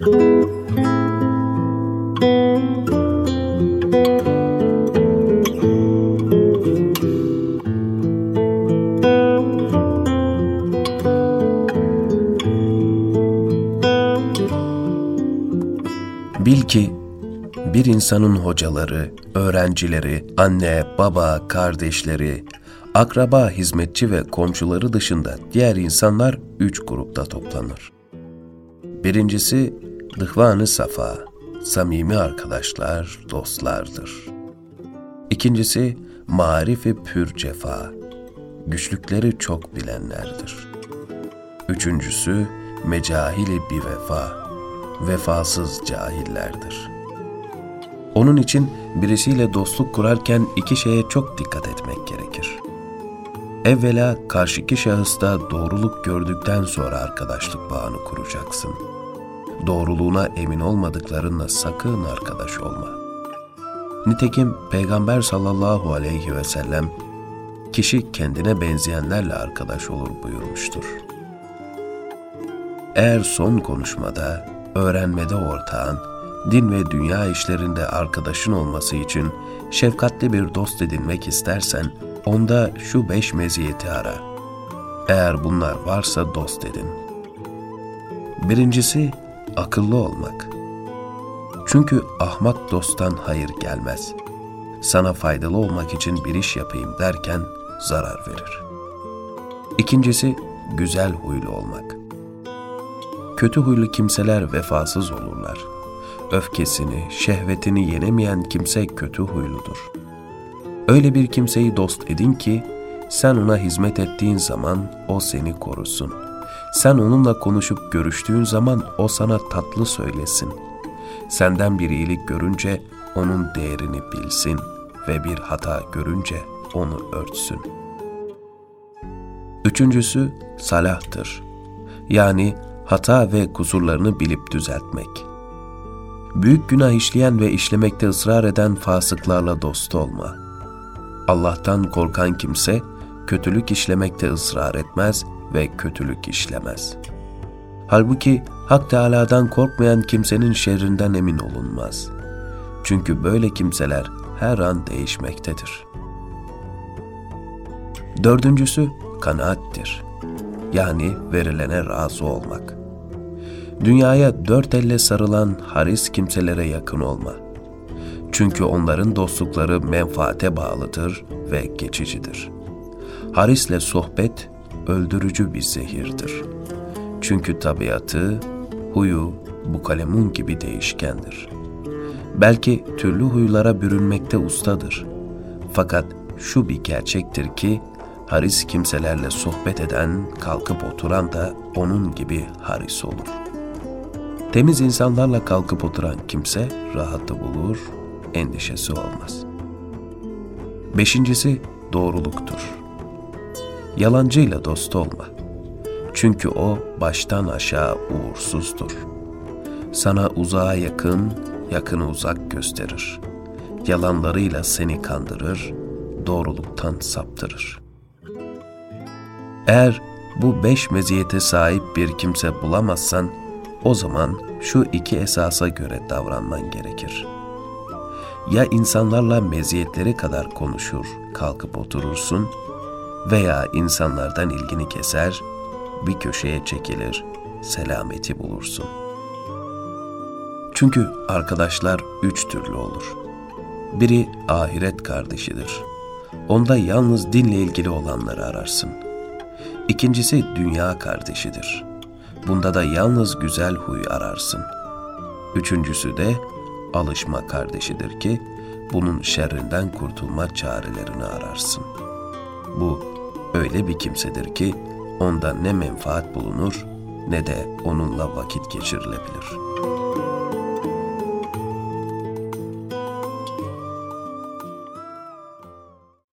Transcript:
Bil ki bir insanın hocaları, öğrencileri, anne, baba, kardeşleri, akraba, hizmetçi ve komşuları dışında diğer insanlar üç grupta toplanır. Birincisi dıhvanı safa, samimi arkadaşlar, dostlardır. İkincisi marifi pür cefa, güçlükleri çok bilenlerdir. Üçüncüsü mecahili bir vefa, vefasız cahillerdir. Onun için birisiyle dostluk kurarken iki şeye çok dikkat etmek gerekir. Evvela karşıki şahısta doğruluk gördükten sonra arkadaşlık bağını kuracaksın. Doğruluğuna emin olmadıklarınla sakın arkadaş olma. Nitekim Peygamber sallallahu aleyhi ve sellem kişi kendine benzeyenlerle arkadaş olur buyurmuştur. Eğer son konuşmada, öğrenmede ortağın, din ve dünya işlerinde arkadaşın olması için şefkatli bir dost edinmek istersen, onda şu beş meziyeti ara. Eğer bunlar varsa dost edin. Birincisi, akıllı olmak. Çünkü ahmak dosttan hayır gelmez. Sana faydalı olmak için bir iş yapayım derken zarar verir. İkincisi, güzel huylu olmak. Kötü huylu kimseler vefasız olurlar. Öfkesini, şehvetini yenemeyen kimse kötü huyludur. Öyle bir kimseyi dost edin ki, sen ona hizmet ettiğin zaman o seni korusun. Sen onunla konuşup görüştüğün zaman o sana tatlı söylesin. Senden bir iyilik görünce onun değerini bilsin ve bir hata görünce onu örtsün. Üçüncüsü salahtır. Yani hata ve kusurlarını bilip düzeltmek. Büyük günah işleyen ve işlemekte ısrar eden fasıklarla dost olma. Allah'tan korkan kimse kötülük işlemekte ısrar etmez ve kötülük işlemez. Halbuki Hak Teâlâ'dan korkmayan kimsenin şerrinden emin olunmaz. Çünkü böyle kimseler her an değişmektedir. Dördüncüsü kanaattir. Yani verilene razı olmak. Dünyaya dört elle sarılan haris kimselere yakın olma. Çünkü onların dostlukları menfaate bağlıdır ve geçicidir. Harisle sohbet öldürücü bir zehirdir. Çünkü tabiatı, huyu bu kalemun gibi değişkendir. Belki türlü huylara bürünmekte ustadır. Fakat şu bir gerçektir ki, haris kimselerle sohbet eden, kalkıp oturan da onun gibi haris olur.'' Temiz insanlarla kalkıp oturan kimse rahatı bulur, endişesi olmaz. Beşincisi doğruluktur. Yalancıyla dost olma. Çünkü o baştan aşağı uğursuzdur. Sana uzağa yakın, yakını uzak gösterir. Yalanlarıyla seni kandırır, doğruluktan saptırır. Eğer bu beş meziyete sahip bir kimse bulamazsan, o zaman şu iki esasa göre davranman gerekir. Ya insanlarla meziyetleri kadar konuşur, kalkıp oturursun veya insanlardan ilgini keser, bir köşeye çekilir, selameti bulursun. Çünkü arkadaşlar üç türlü olur. Biri ahiret kardeşidir. Onda yalnız dinle ilgili olanları ararsın. İkincisi dünya kardeşidir.'' Bunda da yalnız güzel huy ararsın. Üçüncüsü de alışma kardeşidir ki bunun şerrinden kurtulma çarelerini ararsın. Bu öyle bir kimsedir ki onda ne menfaat bulunur ne de onunla vakit geçirilebilir.''